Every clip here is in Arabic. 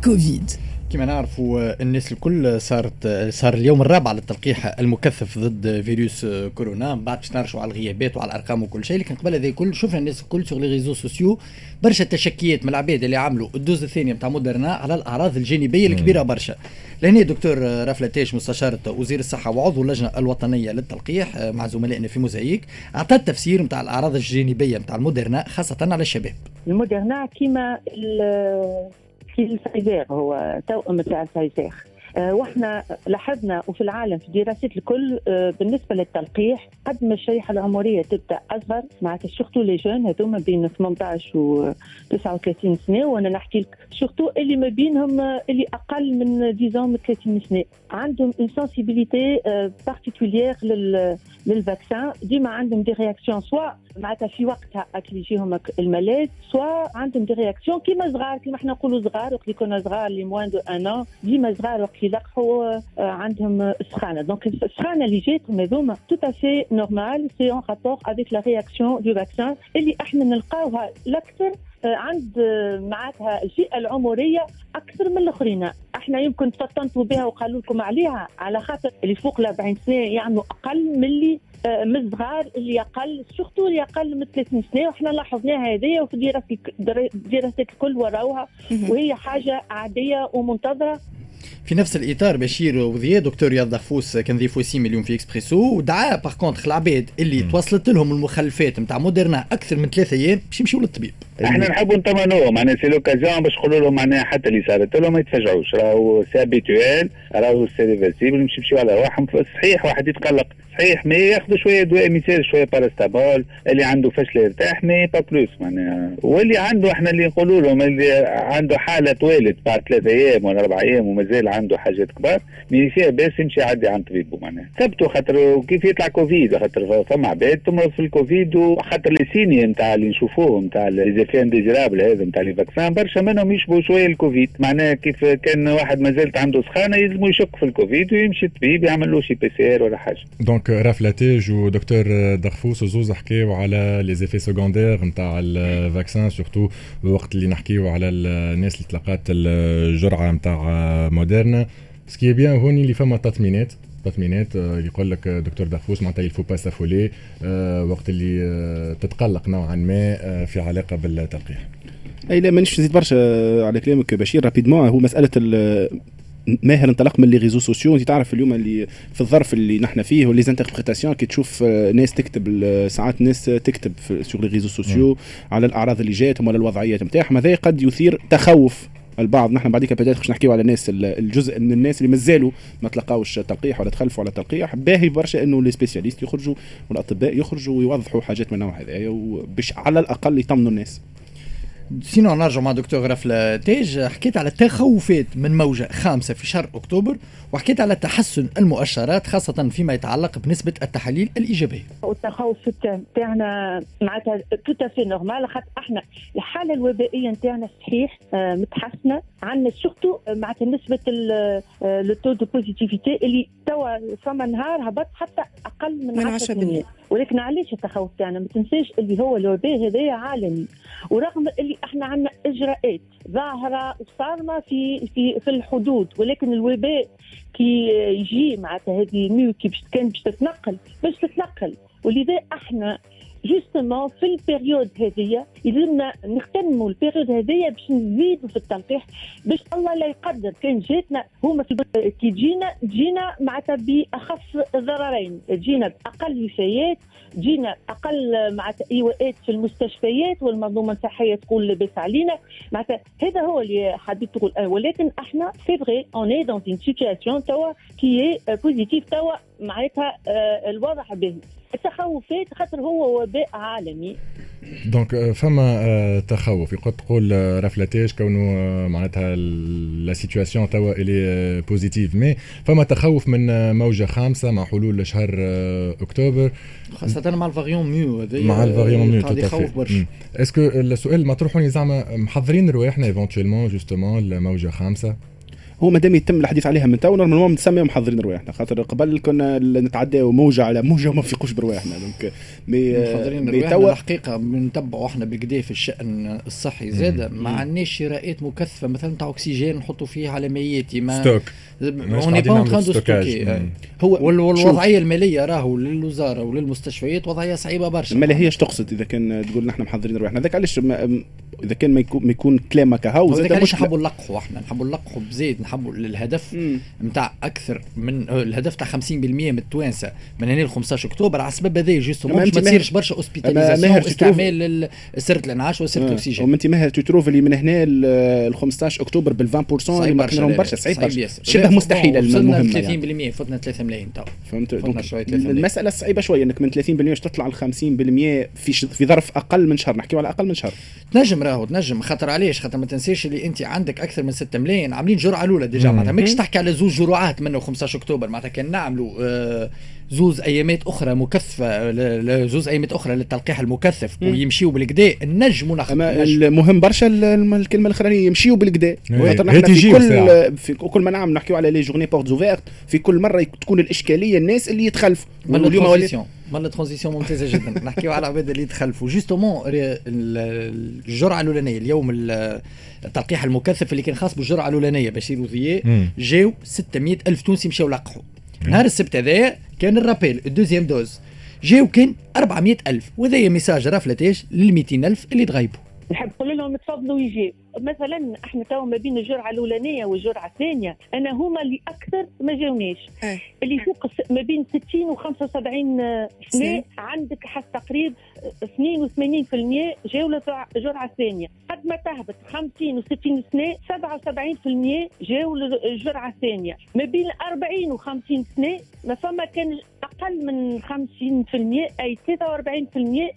الكوفيد. كما نعرفوا الناس الكل صارت صار اليوم الرابع للتلقيح المكثف ضد فيروس كورونا. بعد باش نرجعوا على الغيابات وعلى الأرقام وكل شيء لكن قبل هذا الكل شفنا الناس الكل sur les réseaux sociaux برشا تشكيات من العباد اللي عملوا ال dose الثانية نتاع مودرنا على الأعراض الجانبية الكبيرة برشا. لهنا دكتور رفلة تاج مستشارة وزير الصحة وعضو اللجنة الوطنية للتلقيح مع زملائنا في موزايك أعطى التفسير نتاع الأعراض الجانبية نتاع المودرنا خاصة على الشباب. المودرنا كيما في الفايزير هو توأم تاع الفايزير آه، وإحنا لاحظنا وفي العالم في دراسات الكل آه، بالنسبة للتلقيح قد ما الشريحة العمرية تبدأ أصغر معناتها surtout les jeunes هذوما بين 18 و 39 سنة. وأنا نحكي لك surtout اللي ما بينهم آه، اللي أقل من disons من 30 سنة. عندهم une sensibilité particulière لل vaccin ديما عندهم des réactions سواء معناتها في وقتها اللي يجيهم الملاذ سواء عندهم des réactions كيما صغار كيما إحنا نقولوا صغار وقت يكونوا صغار les moins d'un an ديما صغار وقت يلقحوا عندهم سخانه donc السخانه اللي جاتهم هذوما tout à fait normal c'est en rapport avec la réaction du vaccin اللي إحنا نلقاوها الاكثر عند معناتها الفئه العمريه أكثر من الاخرين إحنا يمكن تفطنتوا بها وقالوا لكم عليها. على خاطر اللي فوق ال 40 سنة يعملوا أقل من اللي آه، من الصغار اللي أقل surtout اللي أقل من 30 سنة. وحنا لاحظناها هذه وفي دراسه الكل وراوها. وهي حاجة عادية ومنتظرة. في نفس الإطار بشير وذيا دكتور رياض دغفوس كان ضيف وسيم اليوم في إكسبريسو ودعا par contre العباد اللي توصلت لهم المخلفات نتاع مودرنا أكثر من ثلاثة أيام باش يمشيوا للطبيب. إحنا نحبوا نطمنوهم معناها c'est l'occasion باش نقولوا لهم معناها حتى اللي صارت لهم ما يتفجعوش راهو c'est habituel راهو c'est réversible مش يمشيوا على رواحهم صحيح واحد يتقلق. صحيح mais ياخذوا شوية دواء مثال شوية paracétamol اللي عنده فشل يرتاح mais pas plus معناها. واللي عنده إحنا اللي نقولوا لهم اللي عنده حالة والد بعد ثلاثة أيام ولا أربع أيام ومازال عنده حاجات كبار ما فيها باس يمشي يعدي عند طبيبه معناها. ثبتوا خاطر كيف يطلع كوفيد خاطر فما عباد تمرض في الكوفيد وخاطر les signes نتاع اللي نشوفوهم نتاع les effets indésirables هذا نتاع les vaccins برشا منهم يشبهوا شوية الكوفيد معناها كيف كان واحد مازالت عنده سخانة يلزموا يشك في الكوفيد ويمشي الطبيب يعمل له شي PCR ولا حاجة. donc رفلة تاج ودكتور دغفوس زوز حكيو على les secondaires نتاع ال vaccin surtout وقت اللي نحكيو على الناس اللي تلقات الجرعة نتاع موديرنا ce qui est bien هوني اللي فما تطمينات. تطمينات يقول لك دكتور دغفوس معناتها il faut pas s'affoler وقت اللي تتقلق نوعا ما في علاقة بالتلقيح. أي لا مانيش نزيد برشا على كلامك بشير rapidement هو مسألة ماهر انطلق من les réseaux sociaux أنت تعرف اليوم اللي في الظرف اللي نحن فيه و les interprétations كي تشوف ناس تكتب ساعات ناس تكتب sur les réseaux sociaux على الأعراض اللي جاتهم ولا الوضعيات نتاعهم هذا قد يثير تخوف. البعض نحن بعديك بدات باش نحكيو على الناس الجزء من الناس اللي مازالوا ما تلقاوش تلقيح ولا تخلفوا على التلقيح باهي برشا إنه les spécialistes يخرجوا والأطباء يخرجوا ويوضحوا حاجات من النوع هذا باش على الأقل يطمنوا الناس. sinon نرجع مع دكتور رفلة تاج حكيت على التخوفات من موجة خامسة في شهر أكتوبر. وحكيت على تحسن المؤشرات خاصة فيما يتعلق بنسبة التحاليل الإيجابية. والتخوف تاعنا معناتها tout à fait normal خاطر إحنا الحالة الوبائية نتاعنا صحيح آه، متحسنة. عندنا surtout معناتها نسبة le taux de positivité اللي توا فما نهار هبط حتى أقل من, من 10% ولكن علاش التخوف تاعنا؟ ما تنساش اللي هو الوباء هذايا عالمي. ورغم اللي إحنا عندنا إجراءات ظاهرة وصارمة في في في الحدود ولكن الوباء كي يجي معناتها هذه Mu كي كان باش تتنقل باش تتنقل. ولذا أحنا justement في ال période هذه يلزمنا نغتنموا ال période هذه باش نزيدوا في التلقيح باش الله لا يقدر. كان جاتنا هما كي تجينا تجينا معناتها بأخف ضررين. تجينا بأقل وفيات جينا أقل معناتها ايواءات في المستشفيات والمنظومة الصحية تقول لبس علينا. معناتها هذا هو اللي حبيت تقول. ولكن إحنا c'est vrai on est dans une situation توا qui est positive توا. معناتها آه، الوضع به التخوفات خاطر هو وباء عالمي. donc euh, فما euh, تخوف يقول تقول رفلة تاج كونه معناتها la situation توا elle est positive mais فما تخوف من موجة خامسة مع حلول شهر أكتوبر. خاصة مع ال variant Mu هذا مع ال variant Mu تو يخوف برشا. est-ce que السؤال مطروح زعما محضرين رواحنا éventuellement justement لموجة خامسة؟ هو مادام يتم الحديث عليها من تو normalement نسميهم محضرين رواحنا. خاطر قبل كنا نتعداو موجه على موجه وما نفيقوش برواحنا. donc مش محضرين رواحنا الحقيقة بنتبعوا إحنا بالكدا في الشأن الصحي زاد. ما عندناش شراءات مكثفة. مثلا تاع أكسجين نحطوا فيه على مياتي ما stock on peut pas en stocker هو والوضعية المالية راهو للوزارة وللمستشفيات وضعية صعيبة برشا. ما هيش تقصد إذا كان تقول نحن محضرين رواحنا؟ هذاك علاش إذا كان ما يكون كلامك هاو زاد علاش نحبوا نلقحوا إحنا؟ نحبوا نلقحوا بزيد. نحبوا الهدف نتاع أكثر من الهدف تاع 50% من التوانسة من هنا ل 15 أكتوبر. على السبب هذا justement ما تصيرش برشا hospitalisations استعمال سره الأنعاش وسره الأكسجين. وانت ماهر تتروف اللي من هنا ل 15 أكتوبر بال 20% اللي ماكنهم برشا صعيب برشا شبه مستحيل المهم 30% يعني. فتنا 3 ملايين تو. فهمت؟ المسألة صعيبة شوية إنك من 30% باش تطلع ل 50% في في ظرف أقل من شهر. نحكيو على أقل من شهر. تنجم راهو تنجم. خاطر علاش؟ خاطر ما تنساش اللي أنت عندك أكثر من 6 ملايين عاملين جرعة الأولى. déjà معناتها. ماكش تحكي على زوج جرعات منه 15 أكتوبر معناتها كان نعملوا آه زوز أيامات أخرى مكثفة زوز أيامات أخرى للتلقيح المكثف ويمشيو بالكدا نجموا ناخذ المهم برشا الكلمة الأخرانية يمشيو بالكدا خاطر في كل في كل ما نعم نحكيو على les journées portes ouvertes في كل مرة تكون الإشكالية الناس اللي يتخلفوا. اليوم ماهر la transition ممتازة جدا. نحكيو على العباد اللي يتخلفوا justement الجرعة الأولانية اليوم التلقيح المكثف اللي كان خاص بالجرعة الأولانية بشير وضياء جاو 600 ألف تونسي مشاو لقحوا. نهار السبت هذايا كان ال rappel ال deuxième dose. جاو كان 400 ألف وهذا message رافلتاش لل 200 ألف اللي تغيبوا نحب نقول لهم تفضلوا يجي مثلا إحنا تو ما بين الجرعة الأولانية والجرعة الثانية أنا هما اللي أكثر ما جاونيش. أه. اللي فوق ما بين 60 و 75 سنة عندك حتى تقريب 82% جاوا الجرعه الثانية قد ما تهبط 50 و 60 سنه 77% جاوا الجرعه الثانية ما بين 40 و 50 سنة ما فما كان أقل من 50% أي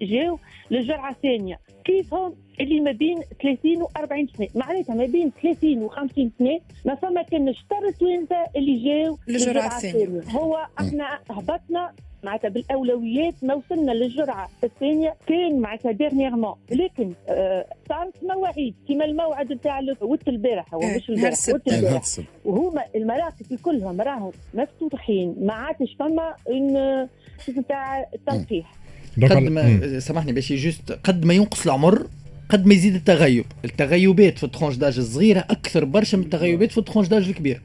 43% جاوا للجرعة الثانية. كيف هم اللي ما بين 30 و 40 سنه معناتها ما بين 30 و 50 سنه ما فما كان شطر توانسه اللي جاو للجرعة الثانية. هو إحنا هبطنا معناتها بالأولويات ما وصلنا للجرعة الثانية كان معناتها dernièrement لكن آه صارت مواعيد. كما الموعد نتاع وت البارح هو مش البارح وت البارح وهما المراكز كلهم راهم مفتوحين ما عادش فما نتاع التلقيح قد ما سامحني باش juste قد ما ينقص العمر قد ما يزيد التغيب. التغيبات في ال tranche d'âge الصغيرة أكثر برشا من التغيبات في ال tranche d'âge الكبير.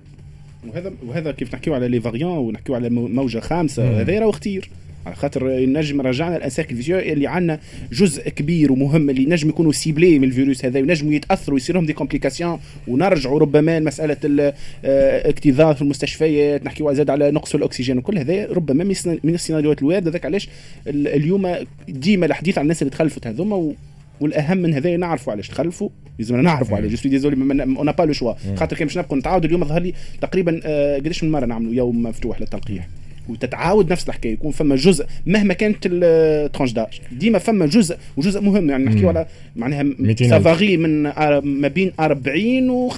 وهذا وهذا كيف نحكيو على les variants ونحكيو على موجة خامسة هذا راهو اختير على خاطر نجم رجعنا الاساك فيزيو اللي عندنا جزء كبير ومهم اللي نجم يكونوا ciblés من الفيروس هذا ونجموا يتأثروا يصير لهم des complications ونرجعوا ربما مساله الاكتظاظ في المستشفيات نحكيوا زاد على نقص الأكسجين وكل هذا ربما من السيناريوهات الوارده. ذاك علاش اليوم ديما الحديث عن الناس اللي تخلفت هذوما والأهم من هذا نعرفوا علاش تخلفوا. لازم نعرفوا علاش je suis désolé on n'a pas le choix خاطر كان باش نبقوا نتعاودوا اليوم ظهر لي تقريبا قداش من مرة نعملوا يوم مفتوح للتلقيح؟ وتتعاود نفس الحكاية. يكون فما جزء مهما كانت ال tranche d'âge ديما فما جزء وجزء مهم. يعني نحكيو على معناها سافاغي من ما بين 40 و 50%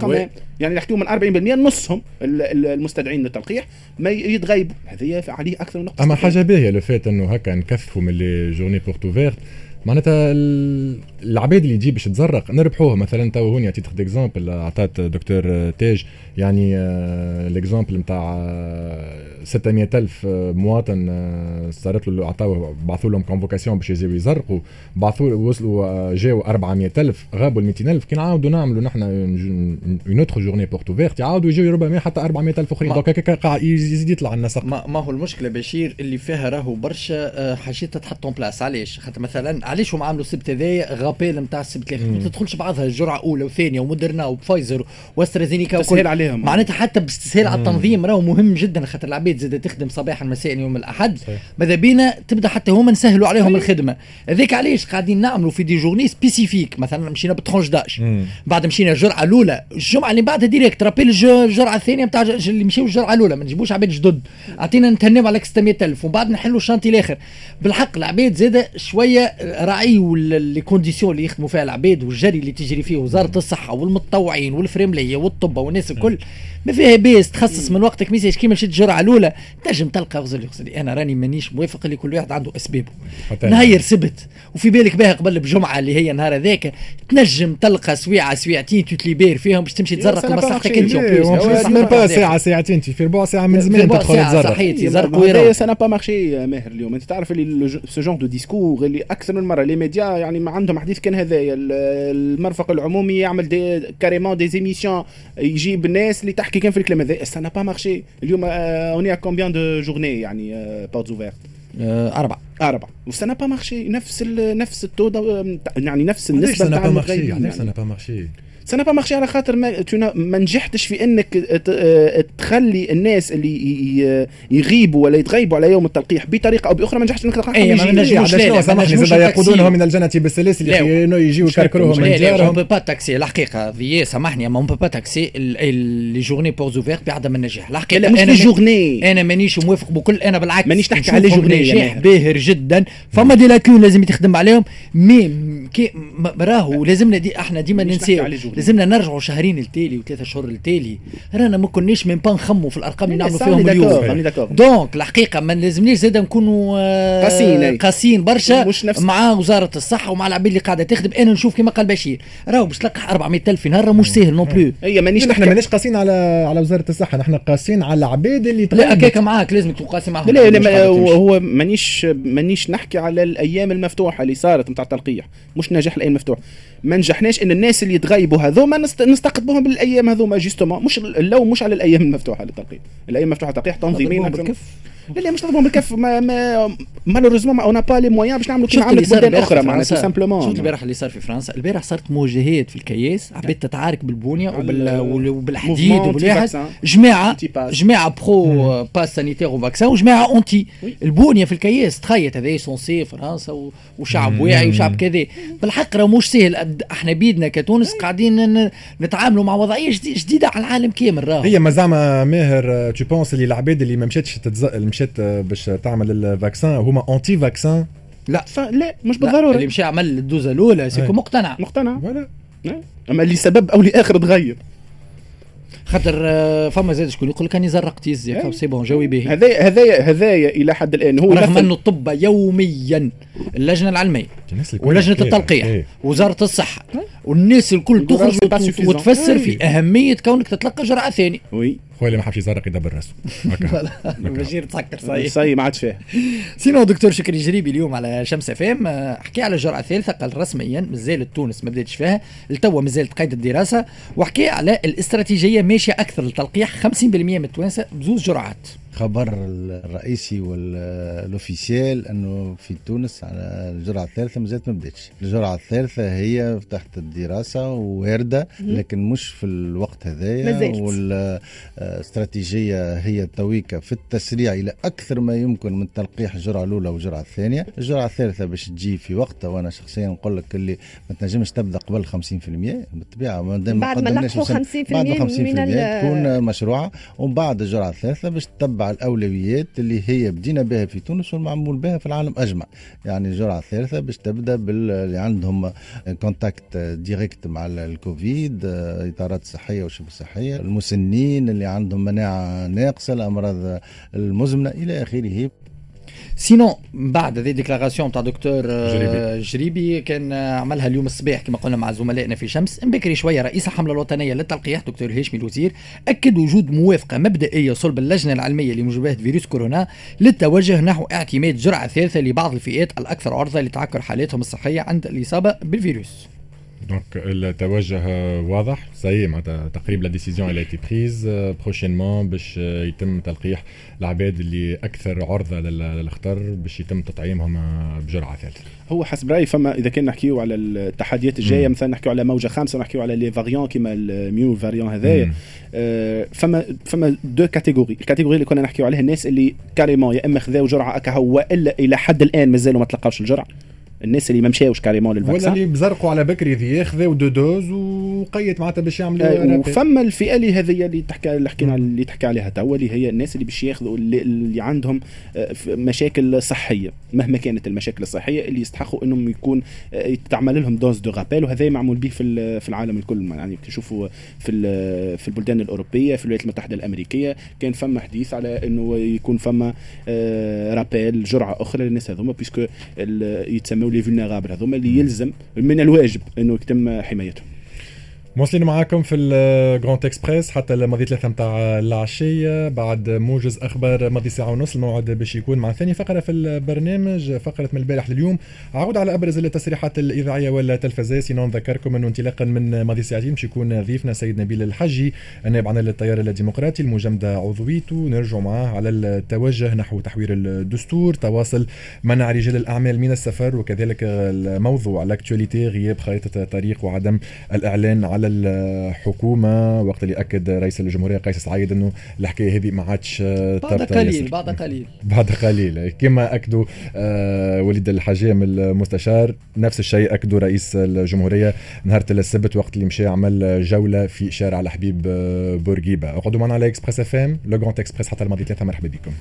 كمان يعني نحكيو من 40% نصهم المستدعين للتلقيح. ما يتغيبوا هذه عليه أكثر من نقطه أما حاجة باهية لو فات أنه هكا نكثفوا من les journées portes ouvertes معناتها العباد اللي تجي باش تزرق نربحوها مثلا تو هوني عطيت exemple عطات دكتور تاج يعني ال exemple نتاع 600 ألف مواطن صارت له عطاو بعثوا لهم convocation باش يجيو يزرقوا بعثوا وصلوا جاوا 400 ألف غابوا ال 200 ألف كي نعاودوا نعملوا نحن une autre journée porte ouverte يعاودوا يجيو ربما حتى 400 ألف أخرين. donc هكا يزيد يطلع النسق ما, ما هو المشكلة بشير اللي فيها راهو برشا حاجات تتحط place علاش؟ خاطر مثلا علاش هم عملوا السبت هذايا rappel نتاع السبت الآخر. ما تدخلش بعضها الجرعة اولى وثانيه ومودرنا وفايزر واسترازينيكا تسهيل عليهم. معناتها حتى باستسهال على التنظيم راهو مهم جدا خاطر العباد زاد تخدم صباحا مساء يوم الأحد. ماذا بينا؟ تبدأ حتى هما نسهلوا عليهم صحيح. الخدمة. هذاك علاش قاعدين نعملوا في des journées spécifiques؟ مثلا مشينا ب tranche d'âge. بعد مشينا الجرعة الأولى. الجمعة اللي بعدها directe. rappel الجرعة الثانية نتاع اللي مشيو الجرعة الأولى. ما نجيبوش عباد جدد. أعطينا نتهنوا على 600000 ومن بعد نحلوا ال chantier الآخر. بالحق العباد زاد شوية راعيوا les conditions اللي يخدموا فيها العباد والجري اللي تجري فيه وزارة الصحة والمتطوعين والفريمليه والطب والناس الكل. ما فيها باس تخصص من وقتك message كيما مشيت الجرعه الأولى تنجم تلقى غزل يغزل أنا راني مانيش موافق اللي كل واحد عنده أسبابه. نهير سبت وفي بالك بها قبل بجمعة اللي هي النهار هذاك تنجم تلقى سويعة سويعتين تت libère فيهم باش تمشي تزرق بصحتك أنت ميم با ساعة ساعتين في ربع ساعه من زمان تدخل تزرق. يزرق ويرى سا با مارشي ماهر اليوم. أنت تعرف اللي سو جونغ دو ديسكور اللي أكثر من مرة لي ميديا يعني ما عندهم حديث كان هذايا المرفق العمومي يعمل كاريمون دي زيميسيون يجيب الناس اللي تحكي كان في الكلام هذا سا با مارشي اليوم اوني ا كومبيان دو جورني يعني بورت اوفيرت أربعة أربعة سا با مارشي نفس نفس التو يعني نفس النسبة تاع المغربيين علاش سا با مارشي سا با مارشي على خاطر ما, ما نجحتش في انك تخلي الناس اللي يغيبوا ولا يتغيبوا على يوم التلقيح بطريقه أو باخرى ما نجحتش انك تلقاهم اي ما نجحش شنو سامحني زاد يقودونهم من الجنه بالسلاسل يجيو يكركروهم من ديارهم اون با تاكسي الحقيقة ذي سامحني ما اون با تاكسي لي جورني بورز اوفيرت بعدم النجاح الحقيقة لا أنا جورني أنا مانيش موافق بكل أنا بالعكس مانيش نحكي على جورني نجاح باهر جدا فما des lacunes لازم يتخدم عليهم mais راهو لازمنا دي إحنا ديما ننساو لازمنا نرجعوا شهرين التالي وثلاثة شهور التالي رانا ما كناش من با نخموا في الأرقام اللي نعملوا فيهم اليوم. donc الحقيقة ما لازمنيش زاد نكونوا قاسيين قاسيين برشا مع وزارة الصحة ومع العباد اللي قاعدة تخدم. أنا نشوف كما قال بشير راهو باش تلقح 400000 في نهار مش ساهل non plus هي مانيش نحن مانيش قاسيين على على وزارة الصحة. نحن قاسيين على العباد اللي لا هكاك معاك لازم تكون قاسي معاهم. لا لا هو مانيش مانيش نحكي على الأيام المفتوحة اللي صارت نتاع التلقيح. مش نجاح الأيام المفتوحة. ما نجحناش إن الناس اللي تغيبوا هذوما نستقطبوهم بالأيام هذوما justement مش اللوم مش على الأيام المفتوحة للتلقيح الأيام المفتوحة للتلقيح تنظيميا لا لا مش تضربهم بالكف ما ما malheureusement on n'a pas les moyens باش نعملوا كيما عملت بلدان أخرى معناتها simplement شفت البارح اللي صار في فرنسا. البارح صارت مواجهات في الكياس عباد تتعارك بال poignets وبالحديد وبالواحد جماعة جماعة برو باس سانيتير وفاكسان وجماعة اونتي البونيه في الكياس تخيط هذا سونسي فرنسا وشعب واعي وشعب كذا. بالحق راه مش سهل. إحنا بيدنا كتونس قاعدين نتعاملوا مع وضعية جديدة على العالم كامل راهو. هي ما زعما ماهر تو بونس اللي العباد اللي ما مشاتش مشات باش تعمل الفاكسان. هما اونتي فاكسان لا لا مش بالضرورة. اللي مشى عمل الدوزة الأولى سيكو مقتنع. مقتنع. ولا أما اللي سبب أو لاخر تغير. خاطر فما زاد شكون يقول لك راني زرقت يزي c'est bon جاوي به. هذايا هذايا هذايا إلى حد الآن هو رغم أنه الطب يوميا اللجنة العلمية ولجنة التلقيح وزارة الصحة والناس الكل تخرج وتفسر في أهمية كونك تتلقى جرعة ثانية. oui. خويا اللي ما حبش يزرق يدبر راسه. بشير تسكر صحيح. صحيح ما عادش فيه. sinon دكتور شكري جريبي اليوم على شمس افام حكي على الجرعة الثالثة قال رسميا مازال تونس ما بداتش فيها لتوا مازالت قيد الدراسة وحكي على الاستراتيجية ماشية أكثر للتلقيح 50% من التوانسة بزوز جرعات. خبر الرئيسي وال officiel انه في تونس على الجرعة الثالثة ما زالت ما بداتش. الجرعة الثالثة هي تحت الدراسة وارده لكن مش في الوقت هذايا والاستراتيجيه هي تويكا في التسريع إلى أكثر ما يمكن من تلقيح الجرعة الأولى والجرعة الثانية. الجرعة الثالثة باش تجي في وقتها وأنا شخصيا نقول لك اللي ما تنجمش تبدأ قبل 50% بالطبيعة ما دام بعد ما لقوا 50% بعد ما 50% من تكون مشروعة. ومن بعد الجرعة الثالثة باش تتبع الأولويات اللي هي بدينا بها في تونس والمعمول بها في العالم أجمع. يعني الجرعة الثالثة باش تبدأ باللي عندهم contact direct مع الكوفيد إطارات صحية وشبه صحية. المسنين اللي عندهم مناعة ناقصة الأمراض المزمنة إلى آخره. sinon بعد هذه déclaration تاع دكتور جريبي. جريبي كان عملها اليوم الصباح كما قلنا مع زملائنا في شمس بكري شوية رئيس الحملة الوطنية للتلقيح دكتور هاشمي الوزير أكد وجود موافقة مبدئية صلب اللجنة العلمية لمجابهه فيروس كورونا للتوجه نحو اعتماد جرعة ثالثة لبعض الفئات الأكثر عرضة لتعكر حالاتهم الصحية عند الإصابة بالفيروس donc التوجه واضح. c'est معناتها تقريب la décision elle est prise prochainement باش يتم تلقيح العباد اللي أكثر عرضة للخطر باش يتم تطعيمهم بجرعة ثالثة. هو حسب رأيي فما إذا كان نحكيو على التحديات الجاية مثلا نحكيو على موجة خامسة نحكيو على les variants كيما ال Mu variant هذايا. آه فما فما deux catégories ال catégorie اللي كنا نحكيو عليها الناس اللي carrément يا إما خذاو جرعة اكا هو الا إلى حد الآن مازالوا ما تلقاوش الجرعة. الناس اللي ما مشاوش carrément لل vaccin ولا اللي بزرقوا على بكري ياخذوا deux doses وقيت معناتها باش يعملوا وفما الفئة اللي هذه اللي تحكي اللي حكينا اللي تحكي عليها توا اللي هي الناس اللي باش ياخذوا اللي, اللي عندهم مشاكل صحية. مهما كانت المشاكل الصحية اللي يستحقوا إنهم يكون تعمل لهم dose de rappel. وهذا معمول به في في العالم الكل. يعني تشوفوا في في البلدان الأوروبية في الولايات المتحدة الأمريكية كان فما حديث على إنه يكون فما rappel جرعة أخرى للناس هذوما puisque يتسموا les vulnérables هذوما اللي يلزم من الواجب إنه يتم حمايتهم. مواصلين معاكم في الجراند اكسبريس حتى الماضي ثلاثة متاع العشية بعد موجز أخبار ماضي ساعة ونص الموعد باش يكون مع ثاني فقرة في البرنامج فقرة من البارح لليوم. عود على أبرز التصريحات الإذاعية والتلفزية sinon نذكركم أنه انطلاقا من ماضي ساعتين باش يكون ضيفنا سيد نبيل الحجي النائب عن التيار الديمقراطي المجمدة عضويته نرجع معاه على التوجه نحو تحوير الدستور. تواصل منع رجال الأعمال من السفر وكذلك الموضوع ال actualité غياب خريطة طريق وعدم الإعلان على الحكومة وقت اللي أكد رئيس الجمهورية قيس سعيد إنه الحكاية هذه ما عادش بعد قليل بعد قليل. بعد قليل. كما أكدوا آه وليد الحجام المستشار نفس الشيء أكدوا رئيس الجمهورية نهار السبت وقت اللي مشى عمل جولة في شارع الحبيب بورقيبة. اقعدوا معنا على اكسبريس اف ام لو اكسبريس حتى الماضي ثلاثة. مرحبا بكم.